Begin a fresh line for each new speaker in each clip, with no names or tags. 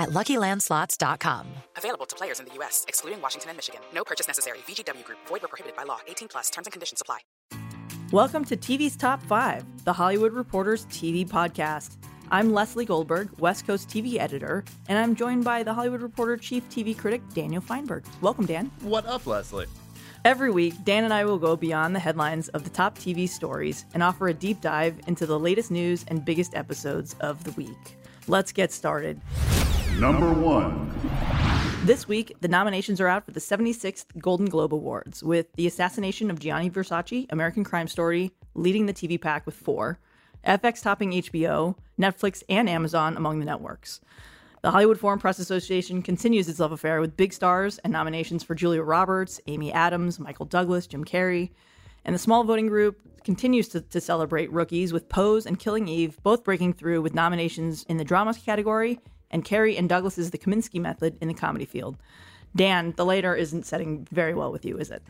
at LuckyLandSlots.com.
Available to players in the U.S., excluding Washington and Michigan. No purchase necessary. VGW Group. Void where prohibited by law. 18 plus. Terms and conditions apply.
Welcome to TV's Top 5, the Hollywood Reporter's TV podcast. I'm Leslie Goldberg, West Coast TV editor, and I'm joined by the Hollywood Reporter chief TV critic Daniel Feinberg. Welcome, Dan.
What up, Leslie?
Every week, Dan and I will go beyond the headlines of the top TV stories and offer a deep dive into the latest news and biggest episodes of the week. Let's get started.
Number one.
This week, the nominations are out for the 76th Golden Globe Awards, with The Assassination of Gianni Versace, American Crime Story, leading the TV pack with four, FX topping HBO, Netflix, and Amazon among the networks. The Hollywood Foreign Press Association continues its love affair with big stars and nominations for Julia Roberts, Amy Adams, Michael Douglas, Jim Carrey. And the small voting group continues to, to celebrate rookies with Pose and Killing Eve both breaking through with nominations in the drama category and Carrey and Douglas's The Kominsky Method in the comedy field. Dan, the later isn't setting very well with you, is it?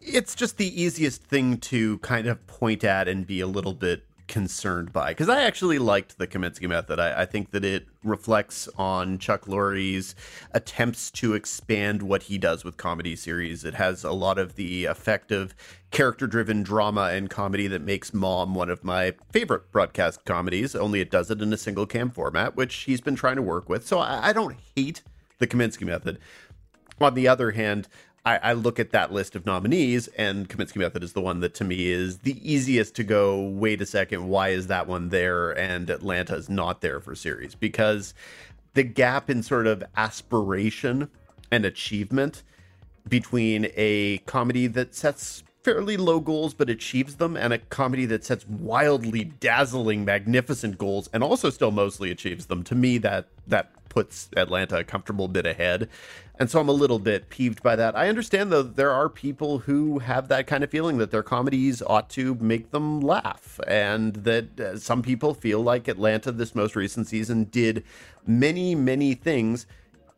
It's just the easiest thing to kind of point at and be a little bit concerned by because I actually liked the Kominsky method. I, I, think that it reflects on Chuck Lorre's attempts to expand what he does with comedy series. It has a lot of the effect of character driven drama and comedy that makes Mom one of my favorite broadcast comedies, only it does it in a single cam format, which he's been trying to work with. So I, I don't hate the Kominsky method. On the other hand, I, I, look at that list of nominees, and Kominsky Method is the one that to me is the easiest to go, wait a second, why is that one there and Atlanta is not there for series? Because the gap in sort of aspiration and achievement between a comedy that sets fairly low goals but achieves them and a comedy that sets wildly dazzling magnificent goals and also still mostly achieves them to me that that puts Atlanta a comfortable bit ahead. And so I'm a little bit peeved by that. I understand, though, there are people who have that kind of feeling that their comedies ought to make them laugh, and that uh, some people feel like Atlanta, this most recent season, did many, many things.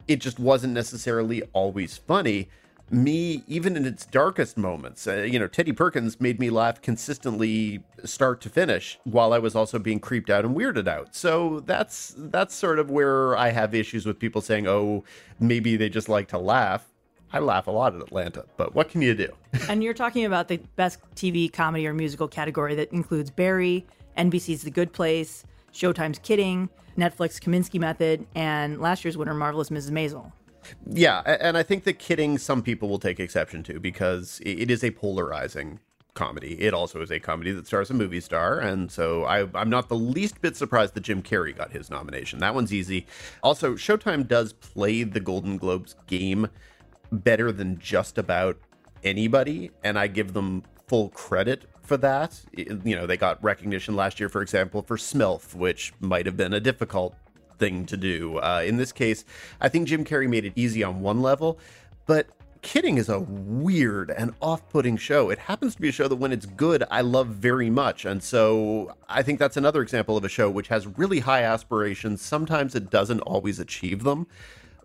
It just wasn't necessarily always funny me even in its darkest moments. Uh, you know, Teddy Perkins made me laugh consistently start to finish while I was also being creeped out and weirded out. So that's that's sort of where I have issues with people saying, "Oh, maybe they just like to laugh." I laugh a lot at Atlanta, but what can you do?
and you're talking about the best TV comedy or musical category that includes Barry, NBC's The Good Place, Showtime's Kidding, Netflix Kominsky Method, and last year's winner Marvelous Mrs. Maisel.
Yeah, and I think that kidding some people will take exception to because it is a polarizing comedy. It also is a comedy that stars a movie star, and so I, am not the least bit surprised that Jim Carrey got his nomination. That one's easy. Also, Showtime does play the Golden Globes game better than just about anybody, and I give them full credit for that. You know, they got recognition last year, for example, for Smilf, which might have been a difficult thing to do. Uh, in this case, I think Jim Carrey made it easy on one level, but Kidding is a weird and off putting show. It happens to be a show that, when it's good, I love very much. And so I think that's another example of a show which has really high aspirations. Sometimes it doesn't always achieve them.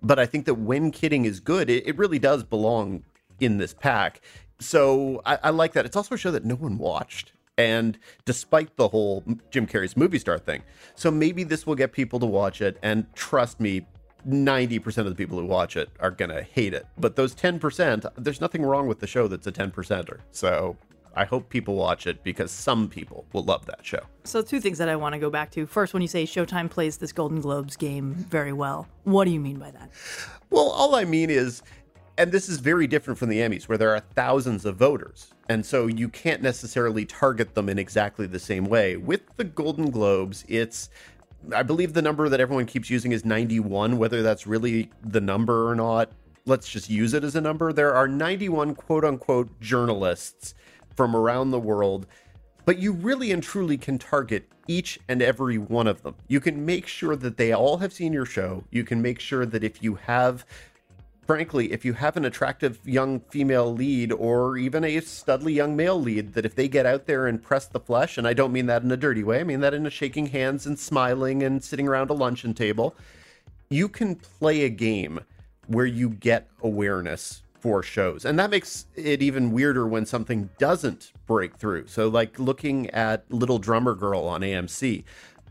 But I think that when Kidding is good, it, it really does belong in this pack. So I, I like that. It's also a show that no one watched and despite the whole Jim Carrey's movie star thing. So maybe this will get people to watch it. And trust me, 90% of the people who watch it are going to hate it. But those 10%, there's nothing wrong with the show that's a 10%er. So I hope people watch it because some people will love that show.
So, two things that I want to go back to. First, when you say Showtime plays this Golden Globes game very well, what do you mean by that?
Well, all I mean is And this is very different from the Emmys, where there are thousands of voters. And so you can't necessarily target them in exactly the same way. With the Golden Globes, it's, I believe the number that everyone keeps using is 91, whether that's really the number or not. Let's just use it as a number. There are 91 quote unquote journalists from around the world, but you really and truly can target each and every one of them. You can make sure that they all have seen your show. You can make sure that if you have frankly, if you have an attractive young female lead or even a studly young male lead, that if they get out there and press the flesh, and I don't mean that in a dirty way, I mean that in a shaking hands and smiling and sitting around a luncheon table, you can play a game where you get awareness for shows. And that makes it even weirder when something doesn't break through. So, like looking at Little Drummer Girl on AMC,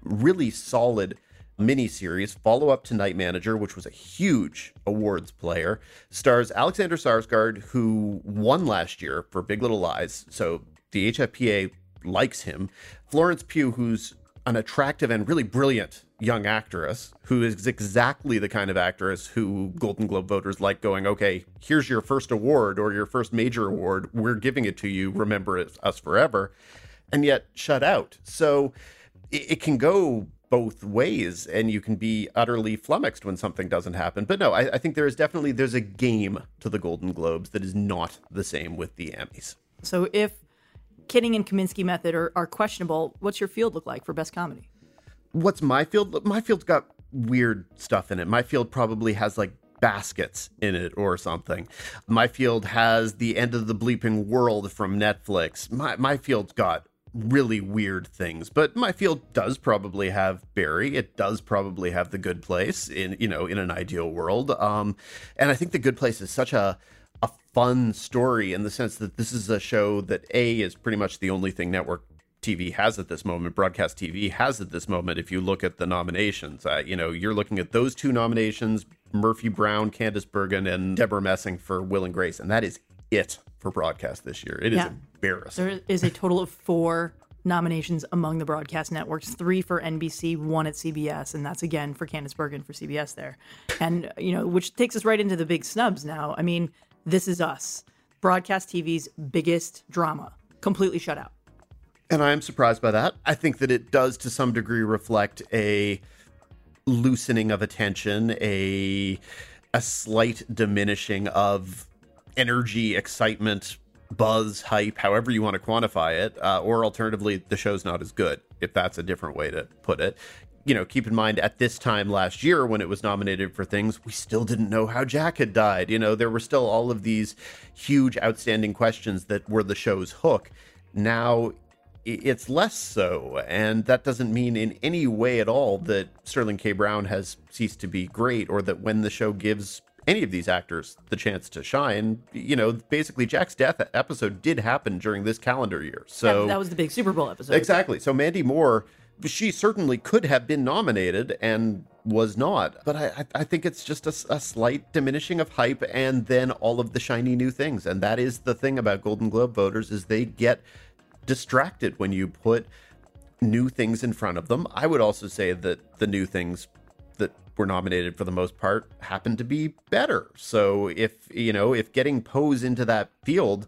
really solid miniseries, follow up to Night Manager, which was a huge awards player, stars Alexander Skarsgård, who won last year for Big Little Lies. So the HFPA likes him. Florence Pugh, who's an attractive and really brilliant young actress who is exactly the kind of actress who Golden Globe voters like going, okay, here's your first award or your first major award. We're giving it to you. Remember us forever. And yet shut out. So it, it can go both ways and you can be utterly flummoxed when something doesn't happen but no I, I, think there is definitely there's a game to the golden globes that is not the same with the emmys
so if kidding and Kominsky method are, are questionable what's your field look like for best comedy
what's my field my field's got weird stuff in it my field probably has like baskets in it or something. My field has the end of the bleeping world from Netflix. My my field's got really weird things. But my field does probably have Barry. It does probably have the Good Place in you know in an ideal world. Um, and I think the Good Place is such a a fun story in the sense that this is a show that a is pretty much the only thing network TV has at this moment, broadcast TV has at this moment. If you look at the nominations, uh, you know you're looking at those two nominations: Murphy Brown, Candice Bergen, and Debra Messing for Will and Grace, and that is it for broadcast this year. It is yeah. embarrassing.
There is a total of four nominations among the broadcast networks three for NBC, one at CBS, and that's again for Candice Bergen for CBS there. And, you know, which takes us right into the big snubs now. I mean, This Is Us, broadcast TV's biggest drama, completely shut out.
And I am surprised by that. I think that it does to some degree reflect a loosening of attention, a a slight diminishing of energy, excitement, buzz, hype, however you want to quantify it, uh, or alternatively, the show's not as good, if that's a different way to put it. You know, keep in mind at this time last year when it was nominated for things, we still didn't know how Jack had died. You know, there were still all of these huge, outstanding questions that were the show's hook. Now it's less so. And that doesn't mean in any way at all that Sterling K. Brown has ceased to be great or that when the show gives any of these actors the chance to shine. You know, basically, Jack's death episode did happen during this calendar year. So
that, that was the big Super Bowl episode.
Exactly. So Mandy Moore, she certainly could have been nominated and was not. But I, I think it's just a, a slight diminishing of hype and then all of the shiny new things. And that is the thing about Golden Globe voters is they get distracted when you put new things in front of them. I would also say that the new things were nominated for the most part happen to be better. So if you know if getting Pose into that field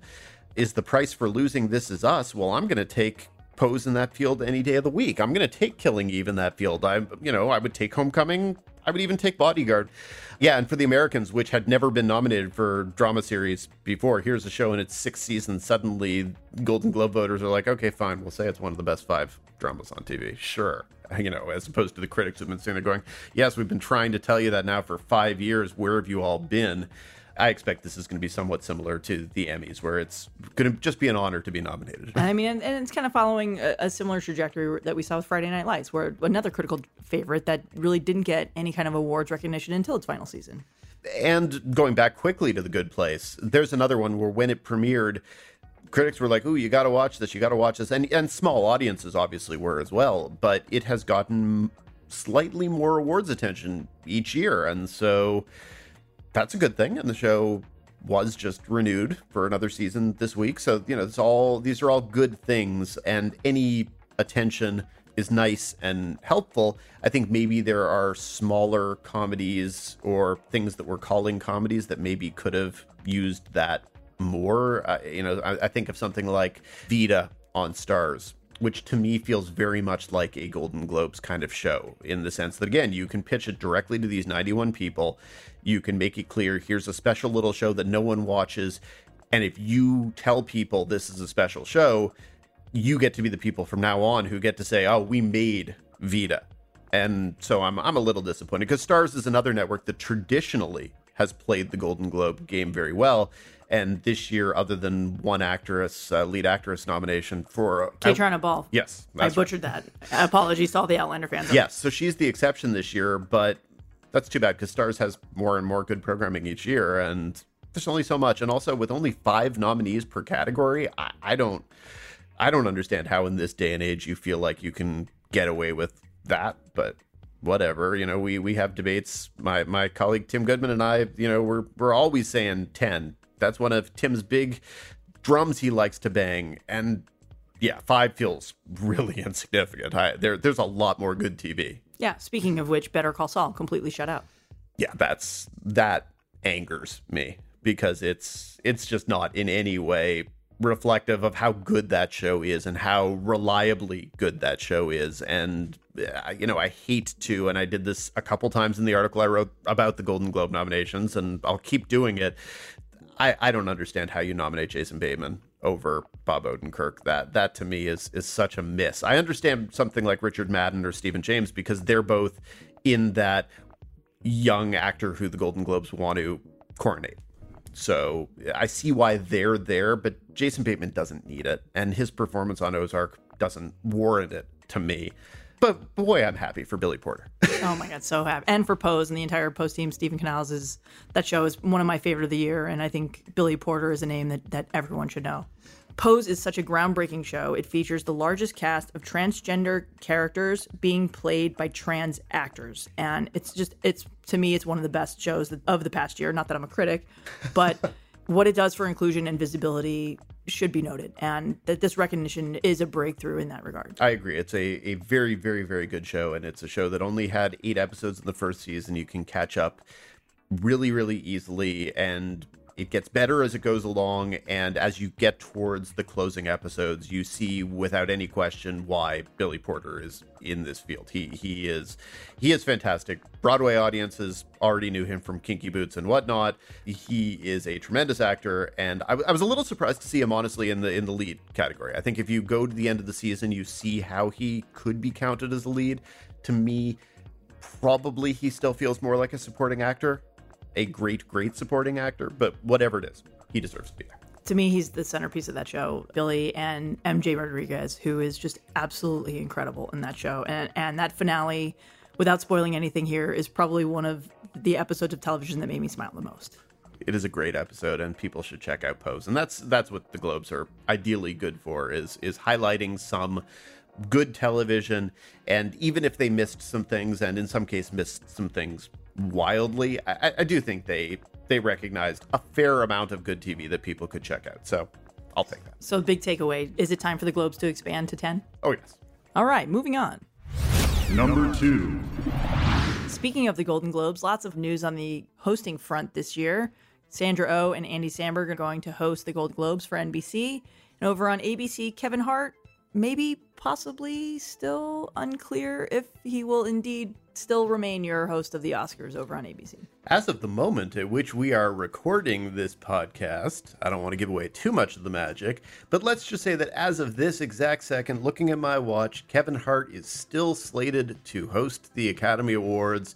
is the price for losing This Is Us, well, I'm going to take Pose in that field any day of the week. I'm going to take Killing Eve in that field. I you know I would take Homecoming. I would even take Bodyguard. Yeah, and for the Americans, which had never been nominated for drama series before, here's a show in its sixth season. Suddenly, Golden Globe voters are like, okay, fine, we'll say it's one of the best five dramas on TV. Sure. you know, as opposed to the critics who've been sitting there going, yes, we've been trying to tell you that now for five years. Where have you all been? I expect this is going to be somewhat similar to the Emmys, where it's going to just be an honor to be nominated.
I mean, and, and it's kind of following a, a, similar trajectory that we saw with Friday Night Lights, where another critical favorite that really didn't get any kind of awards recognition until its final season.
And going back quickly to The Good Place, there's another one where when it premiered, critics were like, "Ooh, you got to watch this. You got to watch this," and and small audiences obviously were as well. But it has gotten slightly more awards attention each year, and so that's a good thing. And the show was just renewed for another season this week. So you know, it's all these are all good things, and any attention is nice and helpful. I think maybe there are smaller comedies or things that we're calling comedies that maybe could have used that more. Uh, you know, I, I think of something like Vida on Starz, which to me feels very much like a Golden Globes kind of show in the sense that, again, you can pitch it directly to these 91 people. You can make it clear here's a special little show that no one watches. And if you tell people this is a special show, you get to be the people from now on who get to say, oh, we made Vida. And so I'm, I'm a little disappointed because Starz is another network that traditionally has played the Golden Globe game very well. And this year, other than one actress, uh, lead actress nomination for
Kaytrana Ball.
Yes,
I
that's right.
butchered that. Apologies to all the Outlander fans.
Yes, so she's the exception this year, but that's too bad because Starz has more and more good programming each year, and there's only so much. And also, with only five nominees per category, I, I don't, I don't understand how in this day and age you feel like you can get away with that. But whatever, you know, we we have debates. My my colleague Tim Goodman and I, you know, we're we're always saying ten. That's one of Tim's big drums he likes to bang, and yeah, five feels really insignificant. I, there, there's a lot more good TV.
Yeah. Speaking of which, Better Call Saul completely shut out.
Yeah, that's that angers me because it's it's just not in any way reflective of how good that show is and how reliably good that show is and you know i hate to and i did this a couple times in the article i wrote about the golden globe nominations and i'll keep doing it i i don't understand how you nominate jason bateman over bob odenkirk. That that to me is is such a miss. I understand something like richard madden or stephan james because they're both in that young actor who the golden globes want to coronate. So I see why they're there, but Jason Bateman doesn't need it, and his performance on Ozark doesn't warrant it to me. But boy, I'm happy for Billy Porter.
Oh my god, so happy! And for Pose and the entire Pose team, Steven Canals is that show is one of my favorite of the year, and I think Billy Porter is a name that that everyone should know. Pose is such a groundbreaking show. It features the largest cast of transgender characters being played by trans actors, and it's just it's to me it's one of the best shows of the past year. Not that I'm a critic, but what it does for inclusion and visibility should be noted, and that this recognition is a breakthrough in that regard.
I agree. It's a, a very, very, very good show, and it's a show that only had eight episodes in the first season. You can catch up really, really easily, and it gets better as it goes along. And as you get towards the closing episodes, you see without any question why Billy Porter is in this field. He he is he is fantastic. Broadway audiences already knew him from Kinky Boots and whatnot. He is a tremendous actor, and I, I was a little surprised to see him honestly in the in the lead category. I think if you go to the end of the season, you see how he could be counted as a lead. To me, probably he still feels more like a supporting actor, a great great supporting actor. But whatever it is, he deserves to be there.
To me, he's the centerpiece of that show, Billy and MJ Rodriguez, who is just absolutely incredible in that show. And and that finale, without spoiling anything here, is probably one of the episodes of television that made me smile the most.
It is a great episode, and people should check out Pose. And that's that's what the Globes are ideally good for is is highlighting some good television. And even if they missed some things, and in some case missed some things wildly, I, I do think they they recognized a fair amount of good TV that people could check out. So I'll take that.
So, big takeaway is it time for the Globes to expand to 10?
Oh yes.
All right, moving on.
Number two.
Speaking of the Golden Globes, lots of news on the hosting front this year. Sandra O oh and Andy Samberg are going to host the Golden Globes for NBC. And over on ABC, Kevin Hart, maybe possibly still unclear if he will indeed still remain your host of the Oscars over on ABC.
As of the moment at which we are recording this podcast, I don't want to give away too much of the magic, but let's just say that as of this exact second, looking at my watch, Kevin Hart is still slated to host the Academy Awards.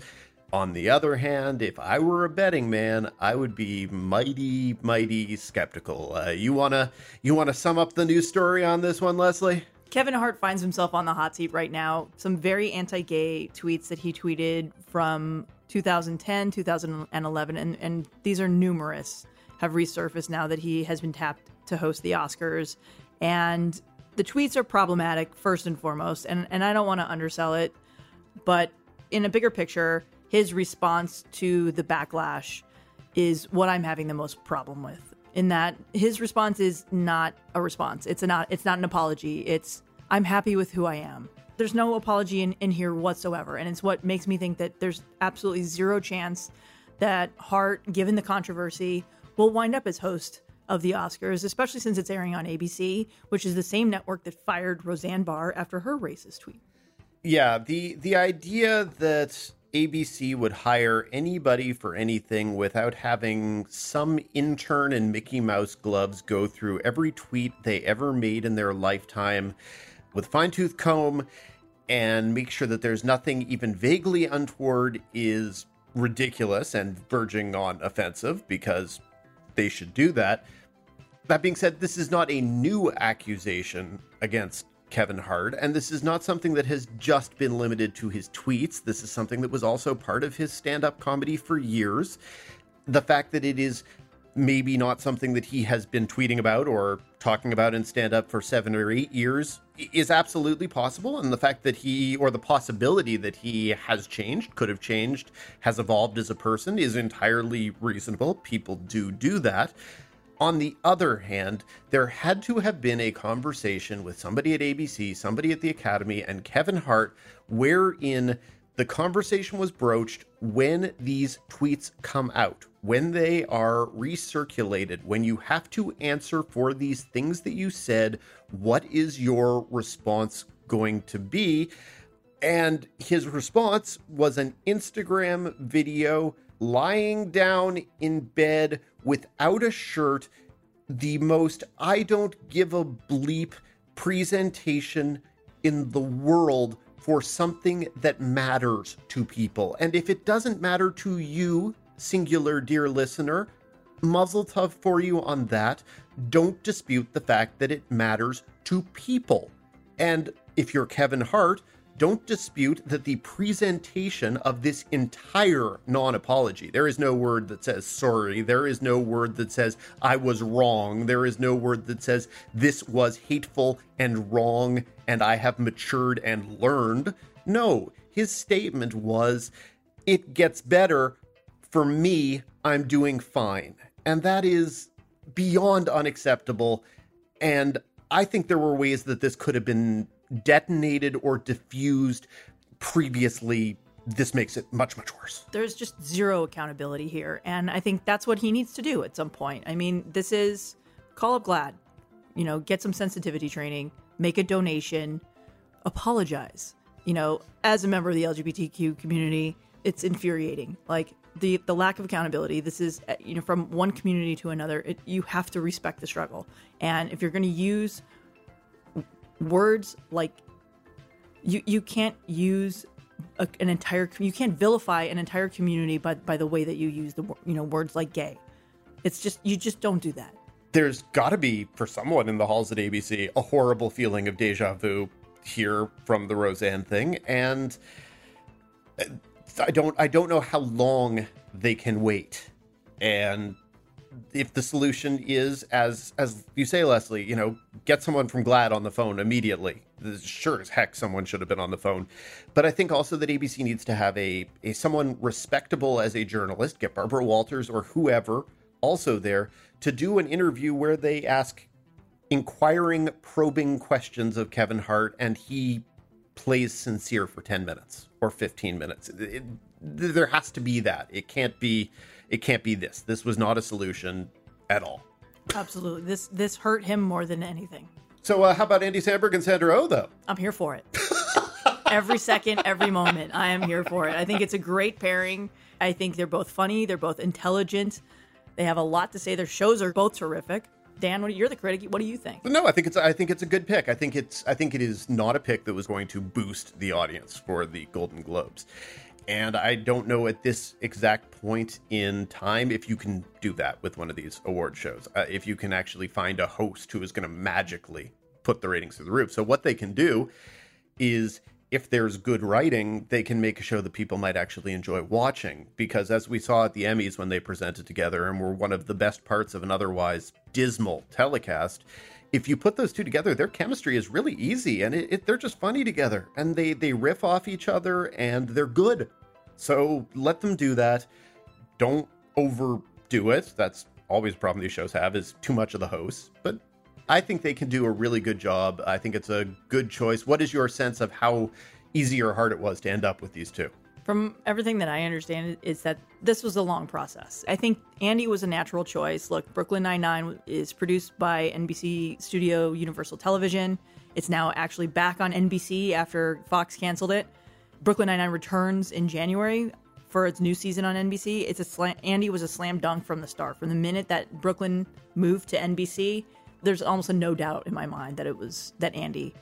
On the other hand, if I were a betting man, I would be mighty, mighty skeptical. Uh, you wanna, you wanna sum up the news story on this one, Leslie?
Kevin Hart finds himself on the hot seat right now. Some very anti gay tweets that he tweeted from 2010, 2011, and, and these are numerous, have resurfaced now that he has been tapped to host the Oscars. And the tweets are problematic, first and foremost. And, and I don't want to undersell it, but in a bigger picture, his response to the backlash is what I'm having the most problem with. In that his response is not a response. It's not it's not an apology. It's I'm happy with who I am. there's no apology in, in here whatsoever. And it's what makes me think that there's absolutely zero chance that Hart, given the controversy, will wind up as host of the Oscars, especially since it's airing on ABC, which is the same network that fired Roseanne Barr after her racist tweet.
Yeah, the the idea that ABC would hire anybody for anything without having some intern in Mickey Mouse gloves go through every tweet they ever made in their lifetime with fine tooth comb and make sure that there's nothing even vaguely untoward is ridiculous and verging on offensive because they should do that. That being said, this is not a new accusation against Kevin Hart, and this is not something that has just been limited to his tweets. This is something that was also part of his stand up comedy for years. The fact that it is maybe not something that he has been tweeting about or talking about in stand up for seven or eight years is absolutely possible. And the fact that he, or the possibility that he has changed, could have changed, has evolved as a person is entirely reasonable. People do do that. On the other hand, there had to have been a conversation with somebody at ABC, somebody at the Academy, and Kevin Hart, wherein the conversation was broached when these tweets come out, when they are recirculated, when you have to answer for these things that you said, what is your response going to be? And his response was an Instagram video lying down in bed without a shirt, the most I don't give a bleep presentation in the world for something that matters to people. And if it doesn't matter to you, singular dear listener, mazel tov for you on that. Don't dispute the fact that it matters to people. And if you're Kevin Hart, don't dispute that the presentation of this entire non apology, there is no word that says sorry. There is no word that says I was wrong. There is no word that says this was hateful and wrong and I have matured and learned. No, his statement was it gets better. For me, I'm doing fine. And that is beyond unacceptable. And I think there were ways that this could have been detonated or diffused previously this makes it much much worse.
There's just zero accountability here and i think that's what he needs to do at some point. I mean this is call up GLAAD you know get some sensitivity training make a donation apologize. You know as a member of the lgbtq community it's infuriating. Like the the lack of accountability this is you know from one community to another it, you have to respect the struggle. And if you're going to use words like you you can't use a, an entire you can't vilify an entire community by by the way that you use the you know words like gay. It's just you just don't do that.
There's got to be for someone in the halls at ABC a horrible feeling of deja vu here from the Roseanne thing and uh, I don't I don't know how long they can wait. And if the solution is as as you say leslie you know get someone from GLAAD on the phone immediately. Sure as heck someone should have been on the phone. But i think also that abc needs to have a, a someone respectable as a journalist get barbara walters or whoever also there to do an interview where they ask inquiring probing questions of kevin hart and he plays sincere for 10 minutes or 15 minutes. It, it, there has to be that. It can't be it can't be this. This was not a solution at all.
Absolutely. This this hurt him more than anything.
So uh, how about Andy Samberg and Sandra Oh though?
I'm here for it. every second, every moment. I am here for it. I think it's a great pairing. I think they're both funny, they're both intelligent. They have a lot to say. Their shows are both terrific. Dan, what, you're the critic. What do you think?
No, I think it's I think it's a good pick. I think it's I think it is not a pick that was going to boost the audience for the Golden Globes. And I don't know at this exact point in time if you can do that with one of these award shows. Uh, if you can actually find a host who is going to magically put the ratings through the roof. So, what they can do is if there's good writing, they can make a show that people might actually enjoy watching. Because as we saw at the Emmys when they presented together and were one of the best parts of an otherwise dismal telecast, if you put those two together, their chemistry is really easy and it, it, they're just funny together and they, they riff off each other and they're good. So let them do that. Don't overdo it. That's always a problem these shows have is too much of the host, but I think they can do a really good job. I think it's a good choice. What is your sense of how easy or hard it was to end up with these two?
From everything that I understand, is that this was a long process. I think Andy was a natural choice. Look, Brooklyn Nine Nine is produced by NBC Studio Universal Television. It's now actually back on NBC after Fox canceled it. Brooklyn Nine Nine returns in January for its new season on NBC. It's a slam, Andy was a slam dunk from the start. From the minute that Brooklyn moved to NBC, there's almost a no doubt in my mind that it was that Andy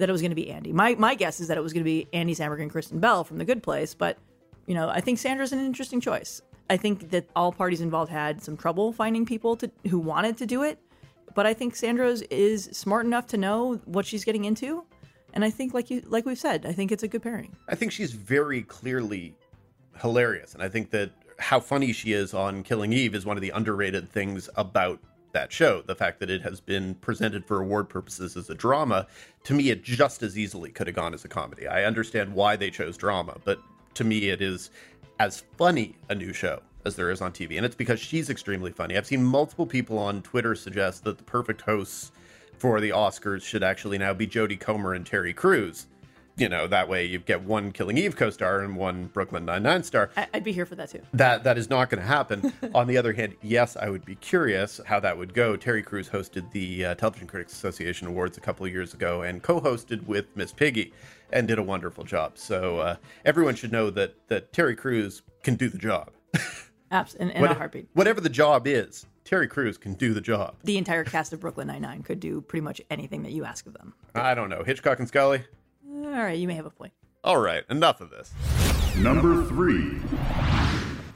that it was going to be Andy. My my guess is that it was going to be Andy Samberg and Kristen Bell from The Good Place, but you know, I think Sandra's an interesting choice. I think that all parties involved had some trouble finding people to who wanted to do it, but I think Sandra's is smart enough to know what she's getting into, and I think like you like we've said, I think it's a good pairing.
I think she's very clearly hilarious, and I think that how funny she is on Killing Eve is one of the underrated things about that show. The fact that it has been presented for award purposes as a drama, to me, it just as easily could have gone as a comedy. I understand why they chose drama, but to me, it is as funny a new show as there is on TV. And it's because she's extremely funny. I've seen multiple people on Twitter suggest that the perfect hosts for the Oscars should actually now be Jodie Comer and Terry Crews you know that way you get one Killing Eve co-star and one Brooklyn Nine Nine star.
I- would be here for that too.
That that is not going to happen. On the other hand, yes, I would be curious how that would go. Terry Crews hosted the uh, Television Critics Association Awards a couple of years ago and co-hosted with Miss Piggy and did a wonderful job. So uh, everyone should know that that Terry Crews can do the job.
Absolutely, in, in what, a heartbeat.
Whatever the job is, Terry Crews can do the job.
The entire cast of Brooklyn Nine Nine could do pretty much anything that you ask of them.
I don't know. Hitchcock and Scully.
All right, you may have a point.
All right, enough of this.
Number three.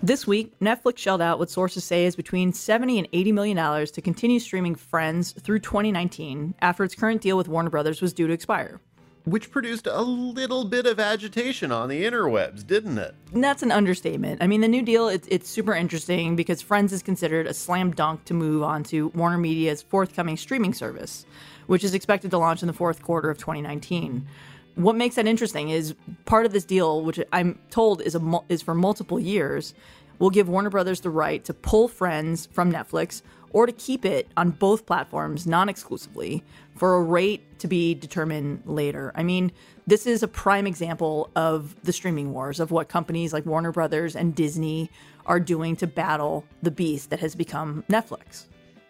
This week, Netflix shelled out what sources say is between 70 and 80 million dollars to continue streaming Friends through 2019 after its current deal with Warner Brothers was due to expire.
Which produced a little bit of agitation on the interwebs, didn't it?
And that's an understatement. I mean, the new deal, it's, it's super interesting because Friends is considered a slam dunk to move on to Warner Media's forthcoming streaming service, which is expected to launch in the fourth quarter of 2019 what makes that interesting is part of this deal, which I'm told is a is for multiple years, will give Warner Brothers the right to pull Friends from Netflix or to keep it on both platforms non-exclusively for a rate to be determined later. I mean, this is a prime example of the streaming wars of what companies like Warner Brothers and Disney are doing to battle the beast that has become Netflix.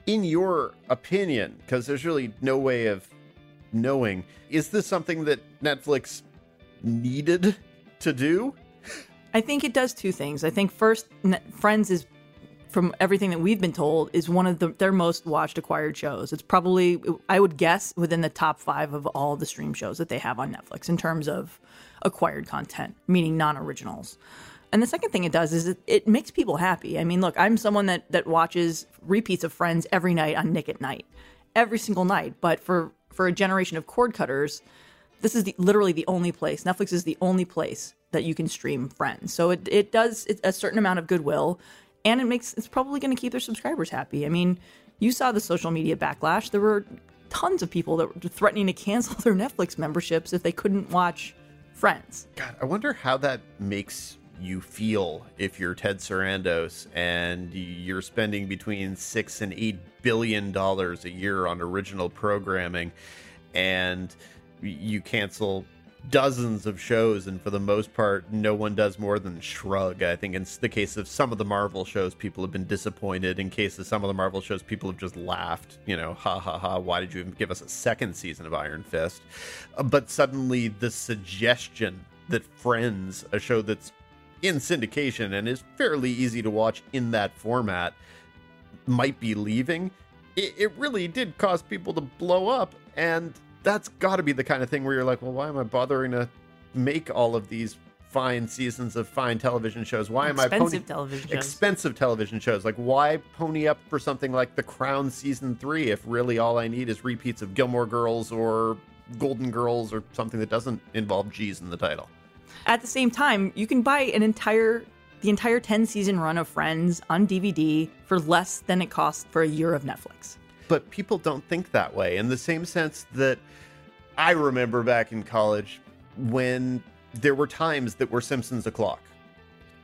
In your opinion, because there's really no way of knowing. Is this something that Netflix needed to do?
I think it does two things. I think first, Friends is, from everything that we've been told, is one of the, their most watched acquired shows. It's probably, I would guess, within the top five of all the stream shows that they have on Netflix in terms of acquired content, meaning non originals. And the second thing it does is it, it, makes people happy. I mean, look, I'm someone that that watches repeats of Friends every night on Nick at Nite, every single night. But for for a generation of cord cutters, this is the, literally the only place. Netflix is the only place that you can stream Friends. So it, it does a certain amount of goodwill, and it makes it's probably going to keep their subscribers happy. I mean, you saw the social media backlash. There were tons of people that were threatening to cancel their Netflix memberships if they couldn't watch Friends.
God, I wonder how that makes you feel if you're Ted Sarandos and you're spending between six and eight billion dollars a year on original programming and you cancel dozens of shows and for the most part no one does more than shrug i think in the case of some of the marvel shows people have been disappointed. In case of some of the marvel shows people have just laughed you know ha ha ha why did you even give us a second season of iron fist? But suddenly the suggestion that friends a show that's in syndication and is fairly easy to watch in that format might be leaving, it, it really did cause people to blow up. And that's got to be the kind of thing where you're like, well, why am I bothering to make all of these fine seasons of fine television shows? Why am
expensive
I pony-
television shows.
expensive television shows? Like, why pony up for something like The Crown season three if really all I need is repeats of Gilmore Girls or Golden Girls or something that doesn't involve G's in the title?
At the same time, you can buy an entire the entire 10 season run of Friends on DVD for less than it costs for a year of Netflix.
But people don't think that way in the same sense that I remember back in college when there were times that were Simpsons o'clock.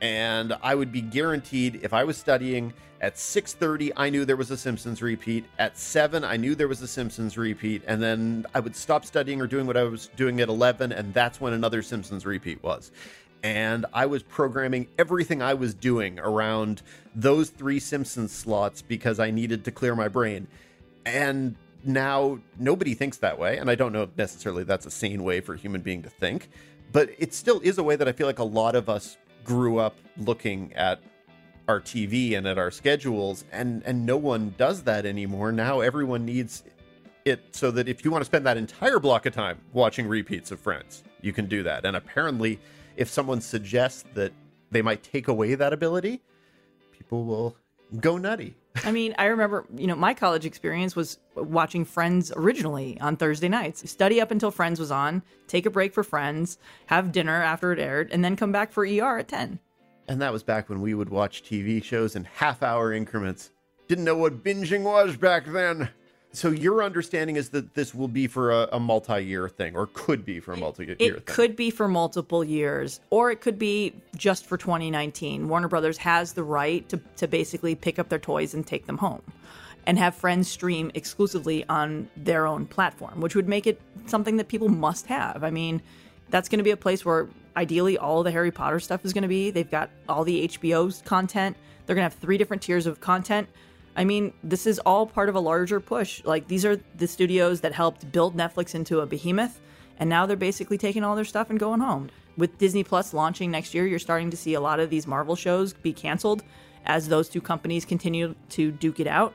And I would be guaranteed if I was studying at 6:30 I knew there was a Simpsons repeat, at 7 I knew there was a Simpsons repeat, and then I would stop studying or doing what I was doing at 11 and that's when another Simpsons repeat was. And I was programming everything I was doing around those three Simpsons slots because I needed to clear my brain. And now nobody thinks that way, and I don't know if necessarily that's a sane way for a human being to think, but it still is a way that I feel like a lot of us grew up looking at our TV and at our schedules, and and no one does that anymore. Now everyone needs it so that if you want to spend that entire block of time watching repeats of Friends, you can do that. And apparently, if someone suggests that they might take away that ability, people will go nutty.
I mean, I remember, you know, my college experience was watching Friends originally on Thursday nights. Study up until Friends was on, take a break for Friends, have dinner after it aired, and then come back for ER at 10.
And that was back when we would watch TV shows in half hour increments. Didn't know what binging was back then. So your understanding is that this will be for a, a multi-year thing, or could be for a multi-year
It
thing.
could be for multiple years, or it could be just for 2019. Warner Brothers has the right to, to basically pick up their toys and take them home and have friends stream exclusively on their own platform, which would make it something that people must have. I mean, that's going to be a place where ideally all the Harry Potter stuff is going to be. They've got all the HBO's content. They're going to have three different tiers of content. I mean, this is all part of a larger push. Like, these are the studios that helped build Netflix into a behemoth, and now they're basically taking all their stuff and going home. With Disney Plus launching next year, you're starting to see a lot of these Marvel shows be canceled as those two companies continue to duke it out.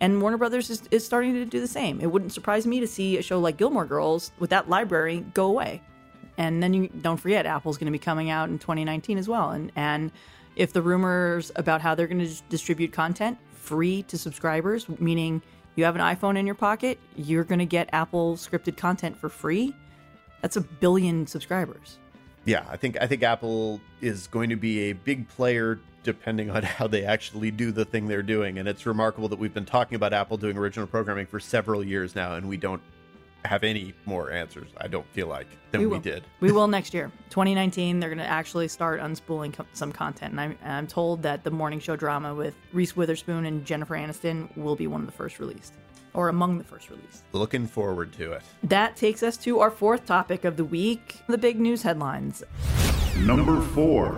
And Warner Brothers is, is starting to do the same. It wouldn't surprise me to see a show like Gilmore Girls with that library go away. And then you don't forget Apple's going to be coming out in 2019 as well. And and if the rumors about how they're going to distribute content free to subscribers, meaning you have an iPhone in your pocket, you're going to get Apple scripted content for free. That's a billion subscribers.
Yeah, I think I think Apple is going to be a big player depending on how they actually do the thing they're doing. And it's remarkable that we've been talking about Apple doing original programming for several years now, and we don't have any more answers. I don't feel like than we,
will.
did.
We will next year, 2019. They're going to actually start unspooling co- some content, and I'm, and I'm told that the morning show drama with Reese Witherspoon and Jennifer Aniston will be one of the first released, or among the first released.
Looking forward to it.
That takes us to our fourth topic of the week: the big news headlines.
Number four.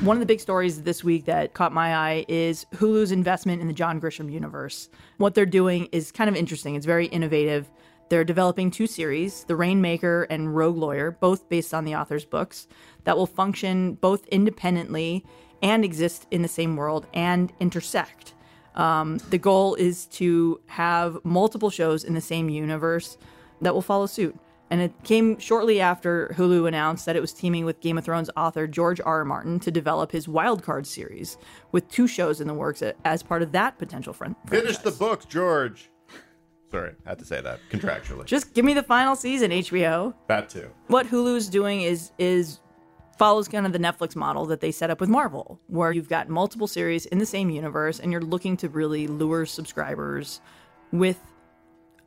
One of the big stories this week that caught my eye is Hulu's investment in the John Grisham universe. What they're doing is kind of interesting. It's very innovative. They're developing two series, The Rainmaker and Rogue Lawyer, both based on the author's books, that will function both independently and exist in the same world and intersect. Um, the goal is to have multiple shows in the same universe that will follow suit. And it came shortly after Hulu announced that it was teaming with Game of Thrones author George R. R. Martin to develop his Wildcard series, with two shows in the works as part of that potential fran-
Finish the
franchise.
books, George. Sorry, I had to say that contractually.
Just give me the final season, HBO.
that too.
What Hulu's doing is is follows kind of the Netflix model that they set up with Marvel, where you've got multiple series in the same universe, and you're looking to really lure subscribers with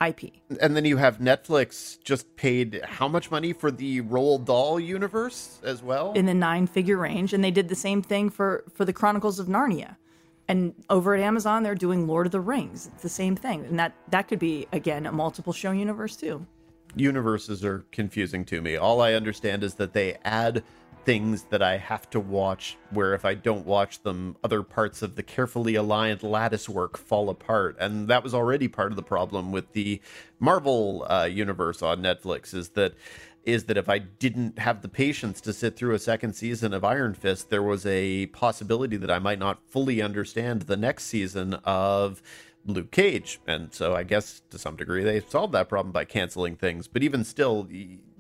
IP.
And then you have Netflix just paid how much money for the Roald Dahl universe as well?
in the nine figure range and they did the same thing for for the chronicles of narnia and over at amazon they're doing lord of the rings. It's the same thing. And that that could be again a multiple show universe too.
Universes are confusing to me. All I understand is that they add things that I have to watch, where if I don't watch them, other parts of the carefully aligned lattice work fall apart. And that was already part of the problem with the Marvel uh, universe on Netflix is that is that if I didn't have the patience to sit through a second season of Iron Fist, there was a possibility that I might not fully understand the next season of Luke Cage. And so I guess to some degree they solved that problem by canceling things. But even still,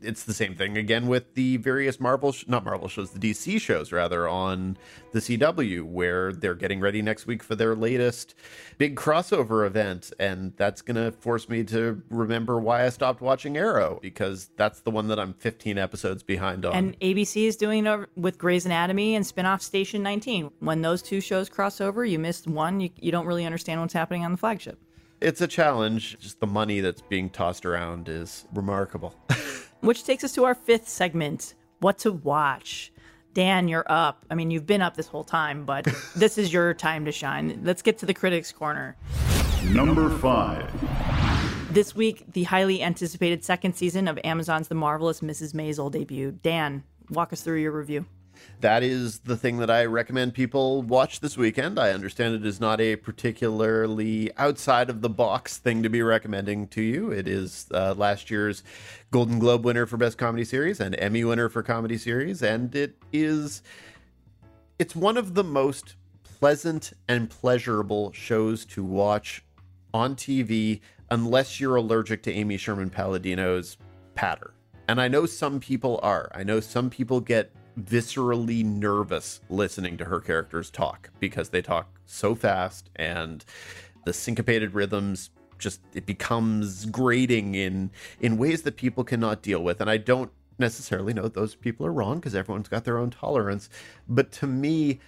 it's the same thing again with the various Marvel, sh- not Marvel shows, the DC shows rather on the CW, where they're getting ready next week for their latest big crossover event. And that's going to force me to remember why I stopped watching Arrow, because that's the one that I'm 15 episodes behind on.
and abc is doing it with grey's anatomy and spin-off station 19 when those two shows cross over you missed one you, you don't really understand what's happening on the flagship
it's a challenge. Just the money that's being tossed around is remarkable.
which takes us to our fifth segment what to watch Dan, you're up. I mean, you've been up this whole time, but this is your time to shine. Let's get to the critics' corner.
Number 5.
This week, the highly anticipated second season of Amazon's The Marvelous Mrs. Maisel debuted. Dan, walk us through your review.
That is the thing that I recommend people watch this weekend. I understand it is not a particularly outside of the box thing to be recommending to you. It is uh, last year's Golden Globe winner for Best Comedy Series and Emmy winner for Comedy Series, and it is it's one of the most pleasant and pleasurable shows to watch on TV unless you're allergic to Amy Sherman Palladino's patter. And I know some people are. I know some people get viscerally nervous listening to her characters talk because they talk so fast and the syncopated rhythms just it becomes grating in in ways that people cannot deal with. And i don't necessarily know those people are wrong because everyone's got their own tolerance. But to me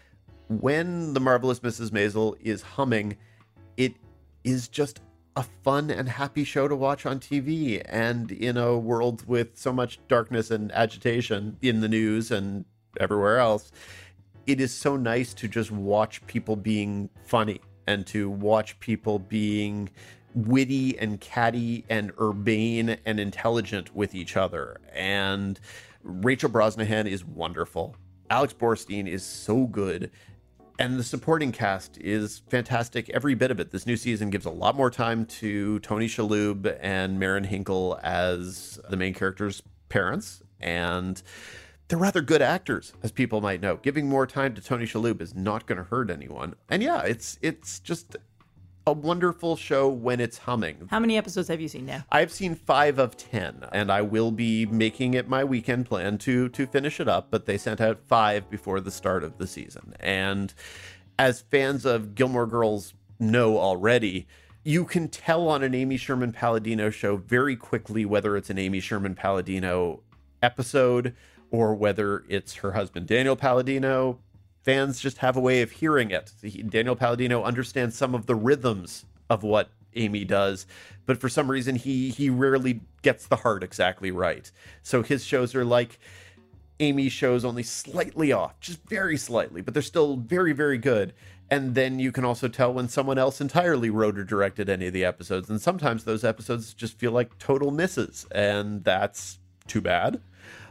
when the marvelous mrs maisel is humming it is just a fun and happy show to watch on TV. And in a world with so much darkness and agitation in the news and everywhere else, it is so nice to just watch people being funny and to watch people being witty and catty and urbane and intelligent with each other. And Rachel Brosnahan is wonderful. Alex Borstein is so good and the supporting cast is fantastic. Every bit of it. This new season gives a lot more time to tony shalhoub and marin hinkle as the main characters parents. And they're rather good actors as people might know. Giving more time to tony shalhoub is not going to hurt anyone. And yeah it's it's just a wonderful show when it's humming.
How many episodes have you seen now?
I've seen five of ten, and I will be making it my weekend plan to to finish it up. But they sent out five before the start of the season, and as fans of Gilmore Girls know already, you can tell on an Amy Sherman Palladino show very quickly whether it's an Amy Sherman Palladino episode or whether it's her husband Daniel Palladino fans just have a way of hearing it. Daniel Palladino understands some of the rhythms of what Amy does, but for some reason he he rarely gets the heart exactly right. So his shows are like Amy shows only slightly off, just very slightly, but they're still very very good. And then you can also tell when someone else entirely wrote or directed any of the episodes, and sometimes those episodes just feel like total misses, and that's too bad.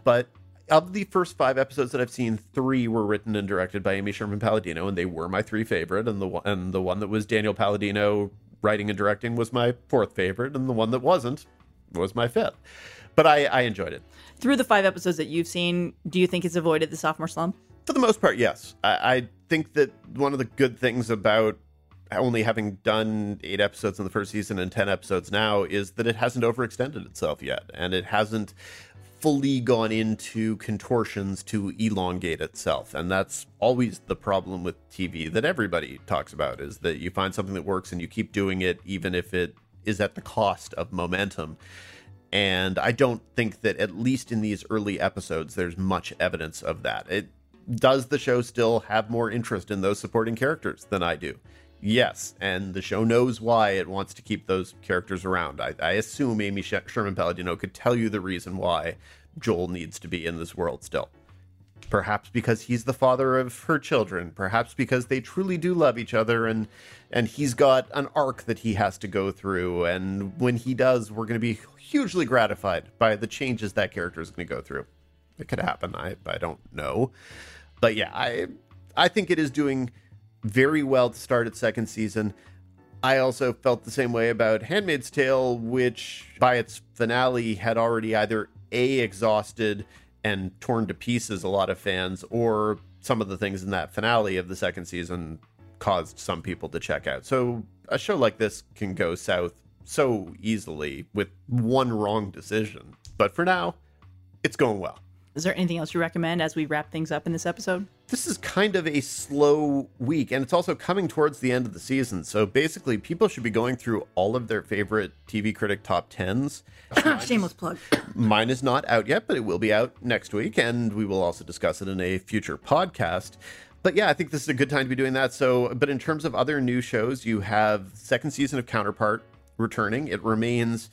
But of the first five episodes that I've seen, three were written and directed by Amy Sherman Palladino, and they were my three favorite. And the one, and the one that was Daniel Palladino writing and directing was my fourth favorite, and the one that wasn't was my fifth. But I, I enjoyed it.
Through the five episodes that you've seen, do you think it's avoided the sophomore slump?
For the most part, yes. I, I think that one of the good things about only having done eight episodes in the first season and 10 episodes now is that it hasn't overextended itself yet. And it hasn't fully gone into contortions to elongate itself. And that's always the problem with tv that everybody talks about is that you find something that works and you keep doing it even if it is at the cost of momentum. And i don't think that at least in these early episodes there's much evidence of that. It does the show still have more interest in those supporting characters than i do Yes, and the show knows why it wants to keep those characters around. I, I assume Amy Sherman Palladino could tell you the reason why Joel needs to be in this world still. Perhaps because he's the father of her children. Perhaps because they truly do love each other, and and he's got an arc that he has to go through. And when he does, we're going to be hugely gratified by the changes that character is going to go through. It could happen. I I don't know, but yeah, I I think it is doing very well to start its second season. I also felt the same way about Handmaid's Tale, which by its finale had already either A, exhausted and torn to pieces a lot of fans, or some of the things in that finale of the second season caused some people to check out. So a show like this can go south so easily with one wrong decision. But for now, it's going well.
Is there anything else you recommend as we wrap things up in this episode?
This is kind of a slow week, and it's also coming towards the end of the season. So basically, people should be going through all of their favorite TV critic top tens.
Shameless plug.
Mine is not out yet, but it will be out next week, and we will also discuss it in a future podcast. But yeah, I think this is a good time to be doing that. So, but in terms of other new shows, you have second season of Counterpart returning. It remains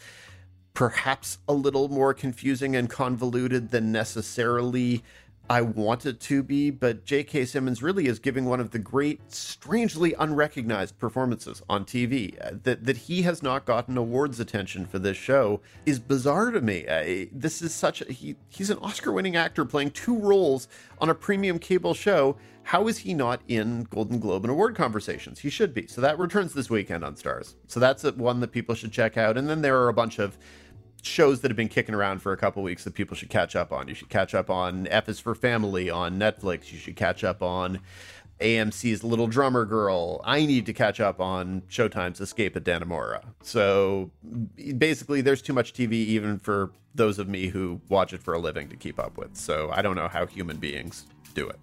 perhaps a little more confusing and convoluted than necessarily I want it to be, but J.K. Simmons really is giving one of the great, strangely unrecognized performances on TV. Uh, that that he has not gotten awards attention for this show is bizarre to me. Uh, this is such a he, he's an Oscar-winning actor playing two roles on a premium cable show. How is he not in Golden Globe and award conversations? He should be. So that returns this weekend on Starz. So that's one that people should check out. And then there are a bunch of shows that have been kicking around for a couple weeks that people should catch up on. You should catch up on F is for Family on Netflix. You should catch up on AMC's Little Drummer Girl. I need to catch up on Showtime's Escape at Dannemora. So basically, there's too much TV even for those of me who watch it for a living to keep up with. So I don't know how human beings do it.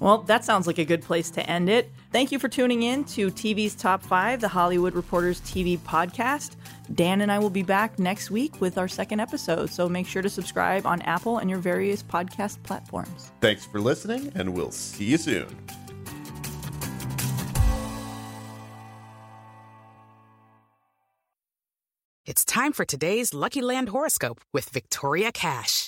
Well, that sounds like a good place to end it. Thank you for tuning in to TV's Top 5, the Hollywood Reporters TV podcast. Dan and I will be back next week with our second episode, so make sure to subscribe on Apple and your various podcast platforms.
Thanks for listening, and we'll see you soon.
It's time for today's Lucky Land horoscope with Victoria Cash.